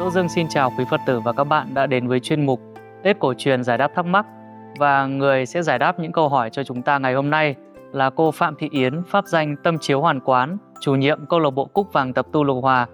Đỗ Dương xin chào quý Phật tử và các bạn đã đến với chuyên mục Tết cổ truyền giải đáp thắc mắc và người sẽ giải đáp những câu hỏi cho chúng ta ngày hôm nay là cô Phạm Thị Yến, pháp danh Tâm Chiếu Hoàn Quán, chủ nhiệm câu lạc bộ Cúc Vàng Tập Tu Lục Hòa.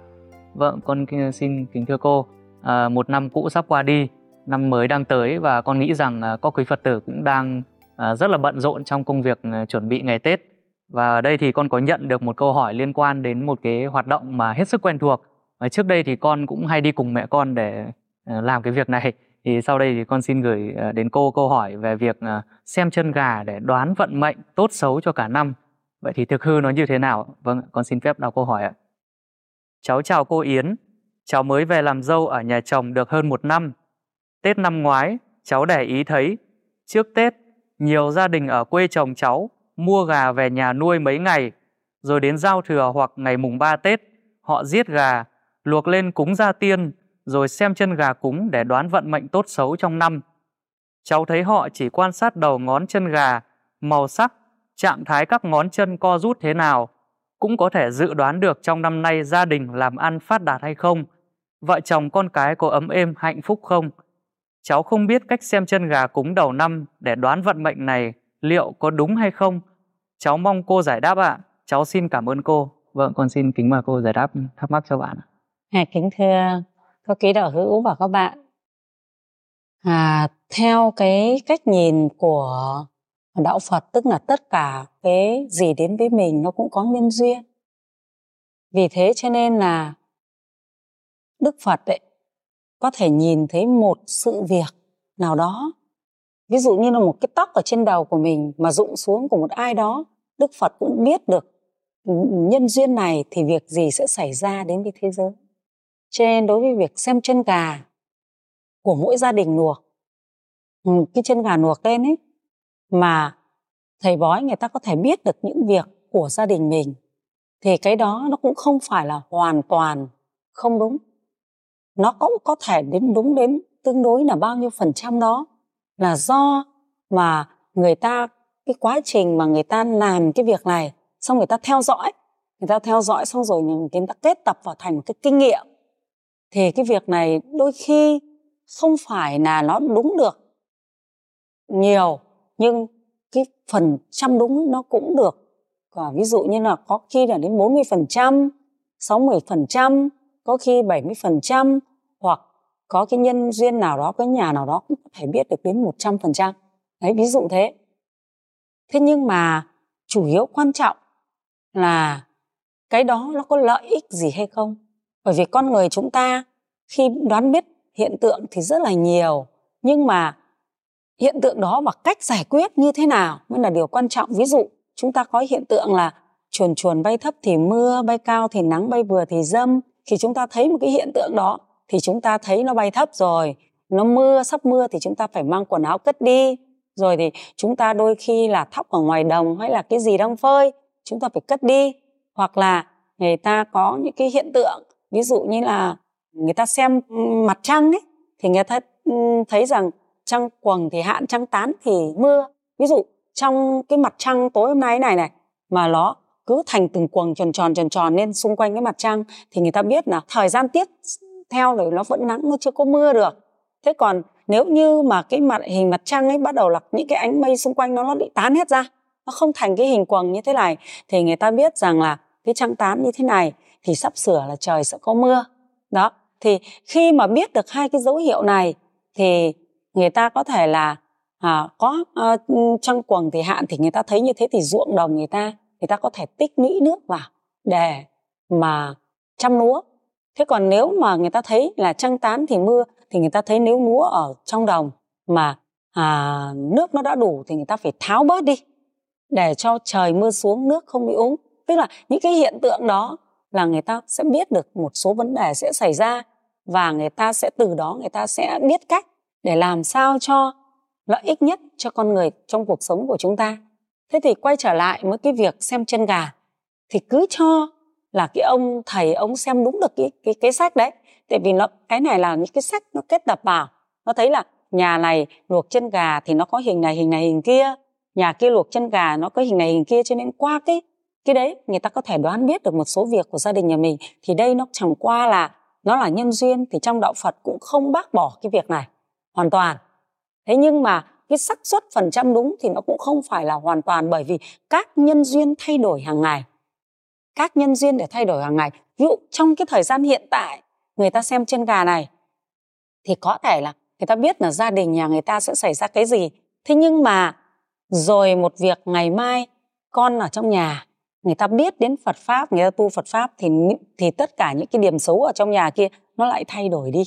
Vâng, con xin kính thưa cô, à, một năm cũ sắp qua đi, năm mới đang tới và con nghĩ rằng à, có quý Phật tử cũng đang à, rất là bận rộn trong công việc à, chuẩn bị ngày Tết. Và ở đây thì con có nhận được một câu hỏi liên quan đến một cái hoạt động mà hết sức quen thuộc. Và trước đây thì con cũng hay đi cùng mẹ con để ờ, làm cái việc này. Thì sau đây thì con xin gửi ờ, đến cô câu hỏi về việc ờ, xem chân gà để đoán vận mệnh tốt xấu cho cả năm. Vậy thì thực hư nó như thế nào? Vâng, con xin phép đọc câu hỏi ạ. Cháu chào cô Yến. Cháu mới về làm dâu ở nhà chồng được hơn một năm. Tết năm ngoái, cháu để ý thấy trước Tết, nhiều gia đình ở quê chồng cháu mua gà về nhà nuôi mấy ngày, rồi đến giao thừa hoặc ngày mùng 3 Tết, họ giết gà, luộc lên cúng gia tiên, rồi xem chân gà cúng để đoán vận mệnh tốt xấu trong năm. Cháu thấy họ chỉ quan sát đầu ngón chân gà, màu sắc, trạng thái các ngón chân co rút thế nào, cũng có thể dự đoán được trong năm nay gia đình làm ăn phát đạt hay không, vợ chồng con cái có ấm êm hạnh phúc không. Cháu không biết cách xem chân gà cúng đầu năm để đoán vận mệnh này liệu có đúng hay không. Cháu mong cô giải đáp ạ. Cháu xin cảm ơn cô. Vâng, con xin kính mời cô giải đáp thắc mắc cho bạn. À, kính thưa các ký đạo hữu và các bạn. À, theo cái cách nhìn của đạo Phật tức là tất cả cái gì đến với mình nó cũng có nhân duyên. Vì thế cho nên là Đức Phật ấy có thể nhìn thấy một sự việc nào đó ví dụ như là một cái tóc ở trên đầu của mình mà rụng xuống của một ai đó đức phật cũng biết được ừ, nhân duyên này thì việc gì sẽ xảy ra đến với thế giới cho nên đối với việc xem chân gà của mỗi gia đình luộc ừ, cái chân gà luộc lên ấy, mà thầy bói người ta có thể biết được những việc của gia đình mình, thì cái đó nó cũng không phải là hoàn toàn không đúng. Nó cũng có thể đến đúng đến tương đối là bao nhiêu phần trăm đó là do mà người ta, cái quá trình mà người ta làm cái việc này, xong người ta theo dõi, người ta theo dõi xong rồi người ta kết tập vào thành cái kinh nghiệm thì cái việc này đôi khi không phải là nó đúng được nhiều, nhưng cái phần trăm đúng nó cũng được và ví dụ như là có khi là đến 40 phần trăm 60 phần trăm, có khi 70 phần trăm hoặc có cái nhân duyên nào đó, cái nhà nào đó cũng phải biết được đến 100%. Đấy, ví dụ thế. Thế nhưng mà chủ yếu quan trọng là cái đó nó có lợi ích gì hay không? Bởi vì con người chúng ta khi đoán biết hiện tượng thì rất là nhiều nhưng mà hiện tượng đó và cách giải quyết như thế nào mới là điều quan trọng. Ví dụ chúng ta có hiện tượng là chuồn chuồn bay thấp thì mưa, bay cao thì nắng, bay vừa thì dâm. Khi chúng ta thấy một cái hiện tượng đó thì chúng ta thấy nó bay thấp rồi nó mưa sắp mưa thì chúng ta phải mang quần áo cất đi rồi thì chúng ta đôi khi là thóc ở ngoài đồng hay là cái gì đang phơi chúng ta phải cất đi hoặc là người ta có những cái hiện tượng ví dụ như là người ta xem mặt trăng ấy, thì người ta thấy rằng trăng quầng thì hạn, trăng tán thì mưa. Ví dụ trong cái mặt trăng tối hôm nay này này, mà nó cứ thành từng quầng tròn tròn tròn tròn lên xung quanh cái mặt trăng, thì người ta biết là thời gian tiết theo rồi nó vẫn nắng, nó chưa có mưa được. Thế còn nếu như mà cái mặt, hình mặt trăng ấy bắt đầu là những cái ánh mây xung quanh nó nó bị tán hết ra, nó không thành cái hình quầng như thế này, thì người ta biết rằng là cái trăng tán như thế này thì sắp sửa là trời sẽ có mưa. Đó thì khi mà biết được hai cái dấu hiệu này thì người ta có thể là à, có à, trăng quầng thì hạn thì người ta thấy như thế thì ruộng đồng người ta người ta có thể tích lũy nước vào để mà chăm lúa. Thế còn nếu mà người ta thấy là trăng tán thì mưa thì người ta thấy nếu lúa ở trong đồng mà à, nước nó đã đủ thì người ta phải tháo bớt đi để cho trời mưa xuống nước không bị úng. Tức là những cái hiện tượng đó là người ta sẽ biết được một số vấn đề sẽ xảy ra và người ta sẽ, từ đó người ta sẽ biết cách để làm sao cho lợi ích nhất cho con người trong cuộc sống của chúng ta. Thế thì quay trở lại với cái việc xem chân gà, thì cứ cho là cái ông thầy ông xem đúng được cái cái cái sách đấy. Tại vì nó, cái này là những cái sách nó kết tập vào, nó thấy là nhà này luộc chân gà thì nó có hình này hình này, hình kia, nhà kia luộc chân gà nó có hình này, hình kia, cho nên qua cái cái đấy, người ta có thể đoán biết được một số việc của gia đình nhà mình. Thì đây nó chẳng qua là nó là nhân duyên, thì trong đạo Phật cũng không bác bỏ cái việc này. Hoàn toàn. Thế nhưng mà cái xác suất phần trăm đúng thì nó cũng không phải là hoàn toàn, bởi vì các nhân duyên thay đổi hàng ngày. Các nhân duyên để thay đổi hàng ngày. Ví dụ, trong cái thời gian hiện tại, người ta xem chân gà này, thì có thể là người ta biết là gia đình nhà người ta sẽ xảy ra cái gì. Thế nhưng mà rồi một việc ngày mai con ở trong nhà người ta biết đến Phật pháp người ta tu Phật pháp thì thì tất cả những cái điểm xấu ở trong nhà kia nó lại thay đổi đi.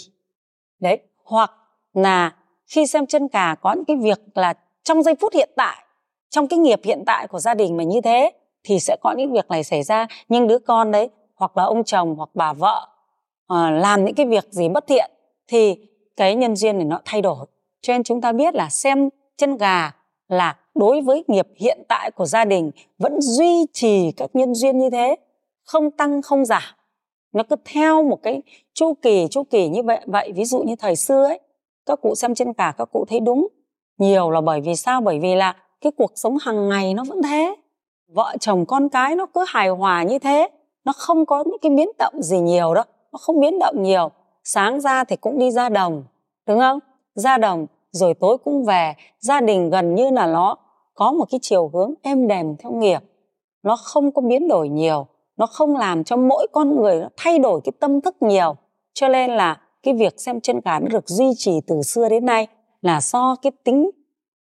Đấy hoặc là khi xem chân cà có những cái việc là trong giây phút hiện tại trong cái nghiệp hiện tại của gia đình mà như thế thì sẽ có những việc này xảy ra. Nhưng đứa con đấy hoặc là ông chồng hoặc bà vợ uh, làm những cái việc gì bất thiện thì cái nhân duyên này nó thay đổi. Cho nên chúng ta biết là xem chân gà là đối với nghiệp hiện tại của gia đình vẫn duy trì các nhân duyên như thế, không tăng, không giảm. Nó cứ theo một cái chu kỳ chu kỳ như vậy vậy, ví dụ như thời xưa ấy, các cụ xem trên cả các cụ thấy đúng. Nhiều là bởi vì sao? Bởi vì là cái cuộc sống hàng ngày nó vẫn thế. Vợ chồng con cái nó cứ hài hòa như thế, nó không có những cái biến động gì nhiều đó nó không biến động nhiều. Sáng ra thì cũng đi ra đồng, đúng không? Ra đồng, rồi tối cũng về. Gia đình gần như là nó có một cái chiều hướng êm đềm theo nghiệp. Nó không có biến đổi nhiều, nó không làm cho mỗi con người nó thay đổi cái tâm thức nhiều. Cho nên là cái việc xem chân gà nó được duy trì từ xưa đến nay là do cái tính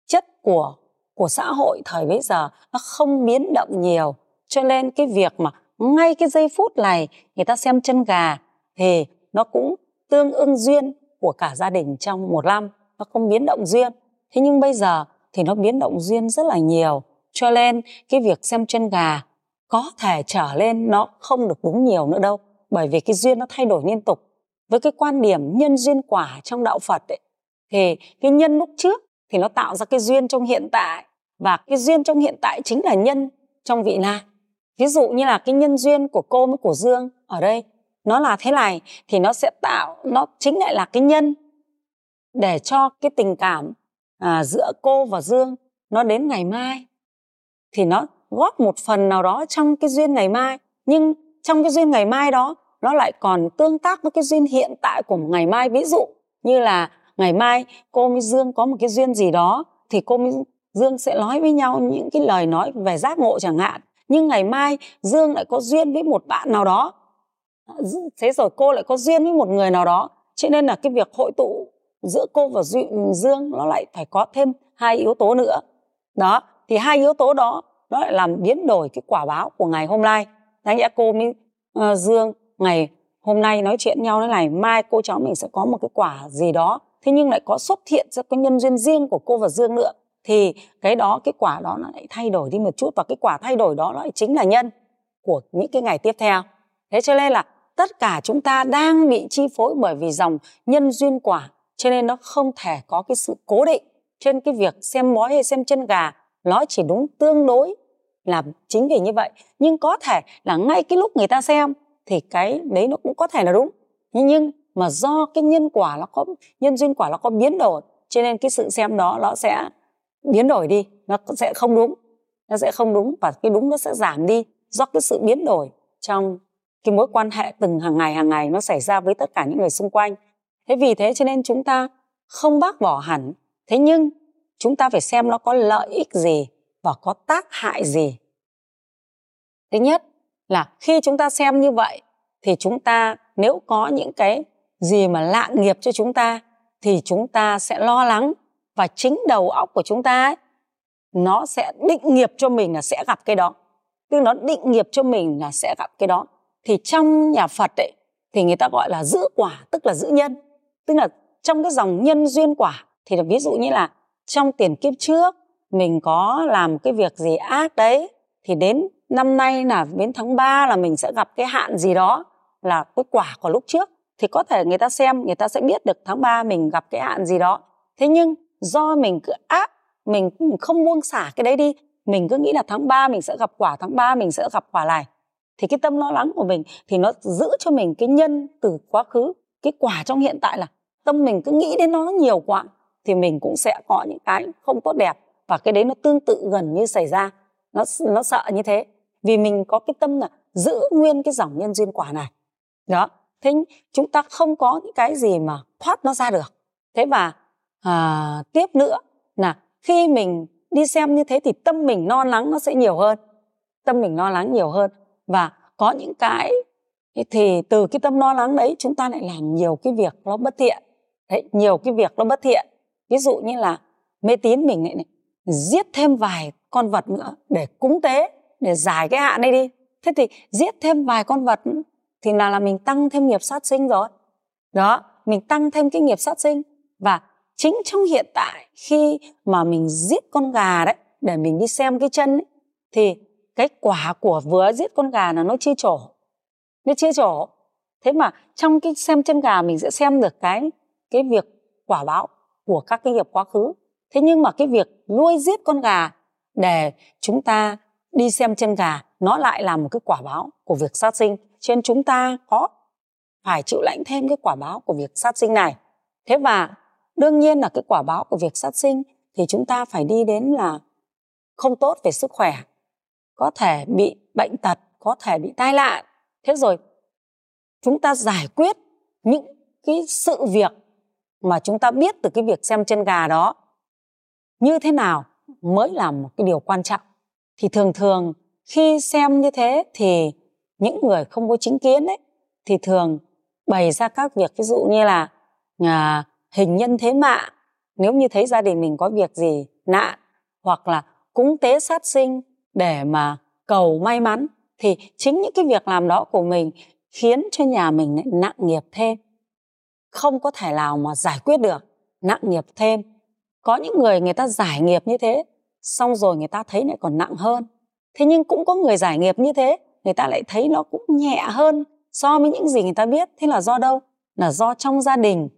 chất của của xã hội thời bấy giờ nó không biến động nhiều. Cho nên cái việc mà ngay cái giây phút này người ta xem chân gà thì nó cũng tương ưng duyên của cả gia đình trong một năm, nó không biến động duyên. Thế nhưng bây giờ thì nó biến động duyên rất là nhiều. Cho nên cái việc xem chân gà có thể trở lên nó không được đúng nhiều nữa đâu bởi vì cái duyên nó thay đổi liên tục. Với cái quan điểm nhân duyên quả trong đạo Phật ấy, thì cái nhân lúc trước thì nó tạo ra cái duyên trong hiện tại và cái duyên trong hiện tại chính là nhân trong vị lai. Ví dụ như là cái nhân duyên của cô với của dương ở đây nó là thế này thì nó sẽ tạo nó chính lại là cái nhân để cho cái tình cảm à, giữa cô và dương nó đến ngày mai. Thì nó góp một phần nào đó trong cái duyên ngày mai nhưng trong cái duyên ngày mai đó nó lại còn tương tác với cái duyên hiện tại của một ngày mai. Ví dụ như là ngày mai cô với dương có một cái duyên gì đó thì cô với dương sẽ nói với nhau những cái lời nói về giác ngộ chẳng hạn. Nhưng ngày mai dương lại có duyên với một bạn nào đó. Thế rồi cô lại có duyên với một người nào đó. Cho nên là cái việc hội tụ giữa cô và ừ, dương nó lại phải có thêm hai yếu tố nữa. Đó thì hai yếu tố đó nó lại làm biến đổi cái quả báo của ngày hôm nay. Đáng nhẽ cô với uh, ờ, dương ngày hôm nay nói chuyện nhau thế này mai cô cháu mình sẽ có một cái quả gì đó. Thế nhưng lại có xuất hiện ra cái nhân duyên riêng của cô và dương nữa. Thì cái đó cái quả đó nó lại thay đổi đi một chút và cái quả thay đổi đó nó lại chính là nhân của những cái ngày tiếp theo. Thế cho nên là tất cả chúng ta đang bị chi phối bởi vì dòng nhân duyên quả cho nên nó không thể có cái sự cố định trên cái việc xem bói hay xem chân gà. Nó chỉ đúng tương đối là chính vì như vậy. Nhưng có thể là ngay cái lúc người ta xem thì cái đấy nó cũng có thể là đúng. Nhưng mà do cái nhân quả nó có, nhân duyên quả nó có biến đổi, cho nên cái sự xem đó nó sẽ biến đổi đi, nó sẽ không đúng. Nó sẽ không đúng và cái đúng nó sẽ giảm đi do cái sự biến đổi trong cái mối quan hệ từng hàng ngày hàng ngày nó xảy ra với tất cả những người xung quanh thế vì thế cho nên chúng ta không bác bỏ hẳn. Thế nhưng chúng ta phải xem nó có lợi ích gì và có tác hại gì. Thứ nhất là khi chúng ta xem như vậy thì chúng ta nếu có những cái gì mà lạ nghiệp cho chúng ta thì chúng ta sẽ lo lắng và chính đầu óc của chúng ta ấy, nó sẽ định nghiệp cho mình là sẽ gặp cái đó. Tức nó định nghiệp cho mình là sẽ gặp cái đó. Thì trong nhà Phật ấy thì người ta gọi là giữ quả tức là giữ nhân tức là trong cái dòng nhân duyên quả, thì là ví dụ như là trong tiền kiếp trước, mình có làm cái việc gì ác đấy, thì đến năm nay là đến tháng 3 là mình sẽ gặp cái hạn gì đó là cái quả của lúc trước. Thì có thể người ta xem, người ta sẽ biết được tháng 3 mình gặp cái hạn gì đó. Thế nhưng do mình cứ áp mình không buông xả cái đấy đi. Mình cứ nghĩ là tháng 3 mình sẽ gặp quả, tháng 3 mình sẽ gặp quả này thì cái tâm lo lắng của mình thì nó giữ cho mình cái nhân từ quá khứ. Cái quả trong hiện tại là tâm mình cứ nghĩ đến nó nhiều quá thì mình cũng sẽ có những cái không tốt đẹp. Và cái đấy nó tương tự gần như xảy ra. Nó nó sợ như thế. Vì mình có cái tâm là giữ nguyên cái dòng nhân duyên quả này. Đó. Thế chúng ta không có những cái gì mà thoát nó ra được. Thế và à, tiếp nữa là khi mình đi xem như thế thì tâm mình lo lắng nó sẽ nhiều hơn. Tâm mình lo lắng nhiều hơn. Và có những cái thì từ cái tâm lo lắng đấy chúng ta lại làm nhiều cái việc nó bất thiện đấy nhiều cái việc nó bất thiện. Ví dụ như là mê tín mình lại này, giết thêm vài con vật nữa để cúng tế để giải cái hạn này đi. Thế thì giết thêm vài con vật thì là là mình tăng thêm nghiệp sát sinh rồi. Đó mình tăng thêm cái nghiệp sát sinh. Và chính trong hiện tại khi mà mình giết con gà đấy để mình đi xem cái chân ấy, thì cái quả của vừa giết con gà là nó chia trổ. Nó chia trổ. Thế mà trong cái xem chân gà mình sẽ xem được cái cái việc quả báo của các cái nghiệp quá khứ. Thế nhưng mà cái việc nuôi giết con gà để chúng ta đi xem chân gà, nó lại là một cái quả báo của việc sát sinh. Cho nên chúng ta có phải chịu lãnh thêm cái quả báo của việc sát sinh này. Thế và đương nhiên là cái quả báo của việc sát sinh thì chúng ta phải đi đến là không tốt về sức khỏe, có thể bị bệnh tật, có thể bị tai nạn. Thế rồi chúng ta giải quyết những cái sự việc mà chúng ta biết từ cái việc xem chân gà đó như thế nào mới là một cái điều quan trọng. Thì thường thường khi xem như thế thì những người không có chính kiến ấy thì thường bày ra các việc ví dụ như là à, hình nhân thế mạng nếu như thấy gia đình mình có việc gì nạn hoặc là cúng tế sát sinh để mà cầu may mắn thì chính những cái việc làm đó của mình khiến cho nhà mình lại nặng nghiệp thêm không có thể nào mà giải quyết được. Nặng nghiệp thêm. Có những người người ta giải nghiệp như thế, xong rồi người ta thấy lại còn nặng hơn. Thế nhưng cũng có người giải nghiệp như thế, người ta lại thấy nó cũng nhẹ hơn so với những gì người ta biết. Thế là do đâu? Là do trong gia đình.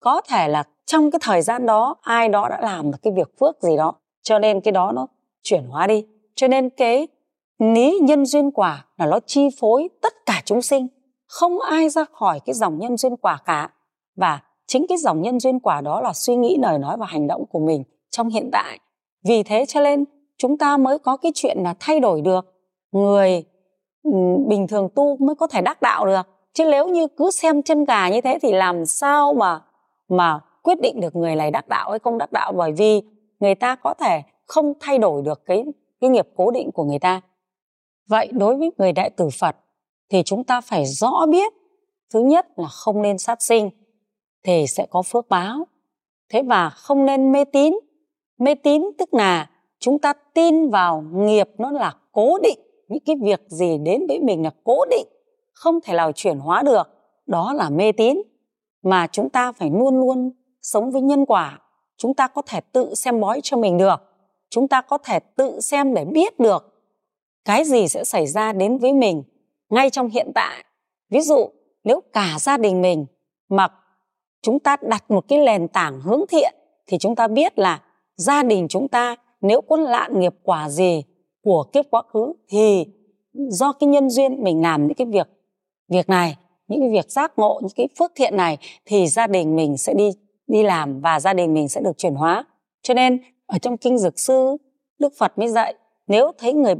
Có thể là trong cái thời gian đó, ai đó đã làm được cái việc phước gì đó, cho nên cái đó nó chuyển hóa đi. Cho nên cái lý nhân duyên quả là nó chi phối tất cả chúng sinh. Không ai ra khỏi cái dòng nhân duyên quả cả và chính cái dòng nhân duyên quả đó là suy nghĩ, lời nói và hành động của mình trong hiện tại. Vì thế cho nên chúng ta mới có cái chuyện là thay đổi được. Người ừ, bình thường tu mới có thể đắc đạo được. Chứ nếu như cứ xem chân gà như thế thì làm sao mà mà quyết định được người này đắc đạo hay không đắc đạo? Bởi vì người ta có thể không thay đổi được cái cái nghiệp cố định của người ta. Vậy đối với người đại tử phật thì chúng ta phải rõ biết, thứ nhất là không nên sát sinh thì sẽ có phước báo. Thế và không nên mê tín. Mê tín tức là chúng ta tin vào nghiệp nó là cố định, những cái việc gì đến với mình là cố định, không thể nào chuyển hóa được. Đó là mê tín. Mà chúng ta phải luôn luôn sống với nhân quả. Chúng ta có thể tự xem bói cho mình được. Chúng ta có thể tự xem để biết được cái gì sẽ xảy ra đến với mình ngay trong hiện tại. Ví dụ, nếu cả gia đình mình mà chúng ta đặt một cái nền tảng hướng thiện, thì chúng ta biết là gia đình chúng ta nếu có lạn nghiệp quả gì của kiếp quá khứ thì do cái nhân duyên mình làm những cái việc việc này, những cái việc giác ngộ, những cái phước thiện này thì gia đình mình sẽ đi đi làm và gia đình mình sẽ được chuyển hóa. Cho nên ở trong kinh dược sư, đức phật mới dạy, nếu thấy người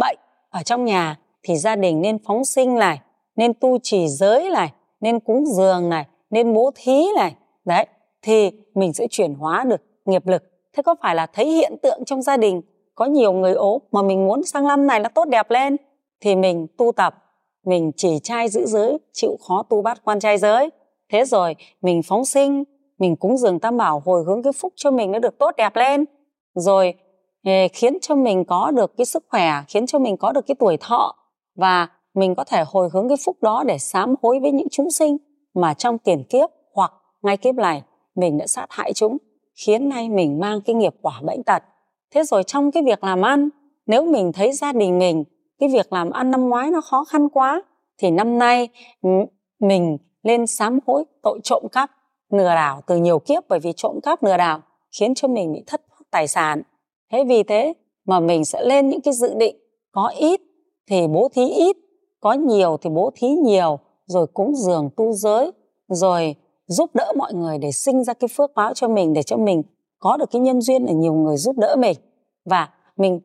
bệnh ở trong nhà thì gia đình nên phóng sinh này nên tu trì giới này nên cúng dường này nên bố thí này. Đấy, thì mình sẽ chuyển hóa được nghiệp lực. Thế có phải là thấy hiện tượng trong gia đình có nhiều người ốm mà mình muốn sang năm này nó tốt đẹp lên? Thì mình tu tập, mình chỉ trai giữ giới, chịu khó tu bát quan trai giới. Thế rồi mình phóng sinh, mình cúng dường tam bảo, hồi hướng cái phúc cho mình nó được tốt đẹp lên. Rồi khiến cho mình có được cái sức khỏe, khiến cho mình có được cái tuổi thọ và mình có thể hồi hướng cái phúc đó để sám hối với những chúng sinh mà trong tiền kiếp hoặc ngay kiếp này, mình đã sát hại chúng, khiến nay mình mang cái nghiệp quả bệnh tật. Thế rồi trong cái việc làm ăn, nếu mình thấy gia đình mình, cái việc làm ăn năm ngoái nó khó khăn quá, thì năm nay mình lên sám hối tội trộm cắp, lừa đảo từ nhiều kiếp bởi vì trộm cắp, lừa đảo, khiến cho mình bị thất tài sản. Thế vì thế mà mình sẽ lên những cái dự định, có ít thì bố thí ít, có nhiều thì bố thí nhiều rồi cúng dường tu giới, rồi giúp đỡ mọi người để sinh ra cái phước báo cho mình, để cho mình có được cái nhân duyên để nhiều người giúp đỡ mình. Và mình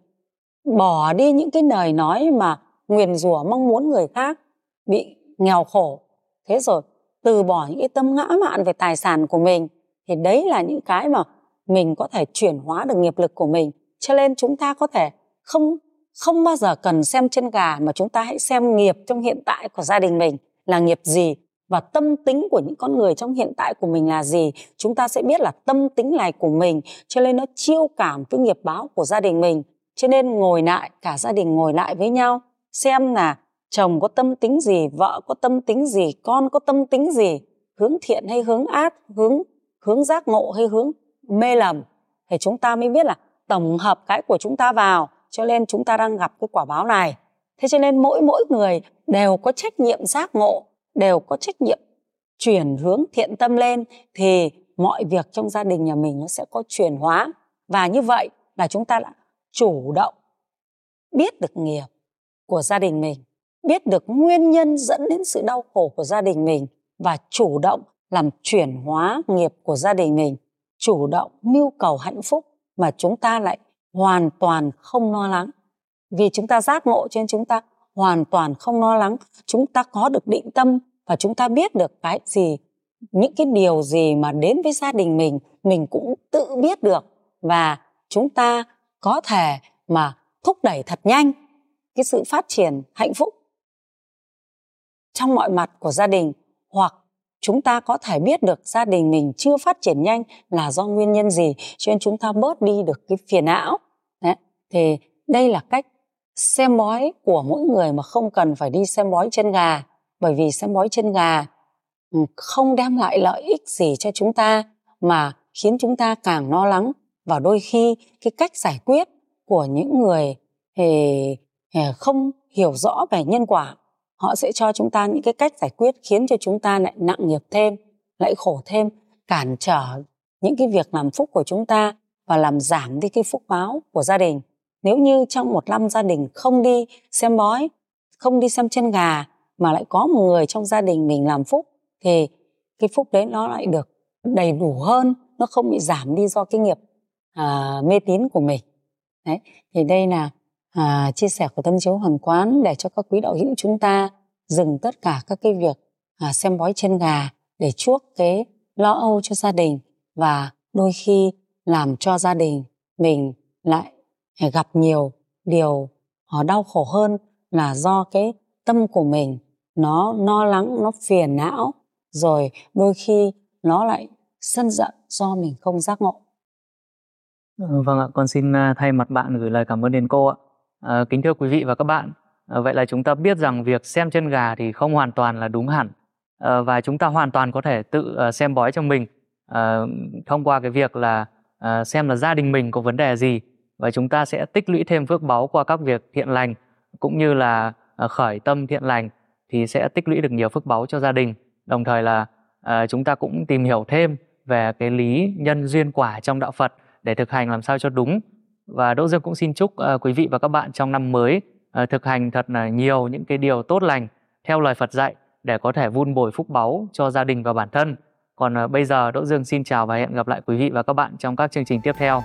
bỏ đi những cái lời nói mà nguyền rủa mong muốn người khác, bị nghèo khổ. Thế rồi, từ bỏ những cái tâm ngã mạn về tài sản của mình, thì đấy là những cái mà mình có thể chuyển hóa được nghiệp lực của mình. Cho nên chúng ta có thể không không bao giờ cần xem chân gà mà chúng ta hãy xem nghiệp trong hiện tại của gia đình mình là nghiệp gì và tâm tính của những con người trong hiện tại của mình là gì, chúng ta sẽ biết là tâm tính này của mình, cho nên nó chiêu cảm cái nghiệp báo của gia đình mình. Cho nên ngồi lại, cả gia đình ngồi lại với nhau, xem là chồng có tâm tính gì, vợ có tâm tính gì, con có tâm tính gì, hướng thiện hay hướng ác, hướng hướng giác ngộ hay hướng mê lầm. Thì chúng ta mới biết là tổng hợp cái của chúng ta vào, cho nên chúng ta đang gặp cái quả báo này thế cho nên mỗi mỗi người đều có trách nhiệm giác ngộ, đều có trách nhiệm chuyển hướng thiện tâm lên thì mọi việc trong gia đình nhà mình nó sẽ có chuyển hóa. Và như vậy là chúng ta đã chủ động biết được nghiệp của gia đình mình, biết được nguyên nhân dẫn đến sự đau khổ của gia đình mình và chủ động làm chuyển hóa nghiệp của gia đình mình, chủ động mưu cầu hạnh phúc mà chúng ta lại hoàn toàn không lo lắng vì chúng ta giác ngộ cho nên chúng ta hoàn toàn không lo lắng. Chúng ta có được định tâm và chúng ta biết được cái gì, những cái điều gì mà đến với gia đình mình mình cũng tự biết được. Và chúng ta có thể mà thúc đẩy thật nhanh cái sự phát triển hạnh phúc trong mọi mặt của gia đình. Hoặc chúng ta có thể biết được gia đình mình chưa phát triển nhanh là do nguyên nhân gì, cho nên chúng ta bớt đi được cái phiền não. Đấy. thì đây là cách xem bói của mỗi người mà không cần phải đi xem bói chân gà, bởi vì xem bói chân gà ừ, không đem lại lợi ích gì cho chúng ta, mà khiến chúng ta càng lo lắng. Và đôi khi cái cách giải quyết của những người không hiểu rõ về nhân quả, họ sẽ cho chúng ta những cái cách giải quyết khiến cho chúng ta lại nặng nghiệp thêm, lại khổ thêm, cản trở những cái việc làm phúc của chúng ta và làm giảm đi cái phúc báo của gia đình nếu như trong một năm gia đình không đi xem bói không đi xem chân gà mà lại có một người trong gia đình mình làm phúc thì cái phúc đấy nó lại được đầy đủ hơn nó không bị giảm đi do cái nghiệp à, mê tín của mình. Đấy thì đây là à, chia sẻ của tâm chiếu hoàng quán để cho các quý đạo hữu chúng ta dừng tất cả các cái việc à, xem bói chân gà để chuốc cái lo âu cho gia đình và đôi khi làm cho gia đình mình lại gặp nhiều điều họ đau khổ hơn là do cái tâm của mình nó lo lắng nó phiền não rồi đôi khi nó lại sân giận do mình không giác ngộ. Ờ, vâng ạ con xin à, thay mặt bạn gửi lời cảm ơn đến cô ạ. À, kính thưa quý vị và các bạn. À, vậy là chúng ta biết rằng việc xem chân gà thì không hoàn toàn là đúng hẳn. À, và chúng ta hoàn toàn có thể tự à, xem bói cho mình. À, thông qua cái việc là à, xem là gia đình mình có vấn đề gì và chúng ta sẽ tích lũy thêm phước báu qua các việc thiện lành cũng như là à, khởi tâm thiện lành thì sẽ tích lũy được nhiều phước báu cho gia đình đồng thời là à, chúng ta cũng tìm hiểu thêm về cái lý nhân duyên quả trong đạo Phật để thực hành làm sao cho đúng và Đỗ Dương cũng xin chúc à, quý vị và các bạn trong năm mới à, thực hành thật là nhiều những cái điều tốt lành theo lời Phật dạy để có thể vun bồi phúc báu cho gia đình và bản thân. Còn bây giờ Đỗ Dương xin chào và hẹn gặp lại quý vị và các bạn trong các chương trình tiếp theo.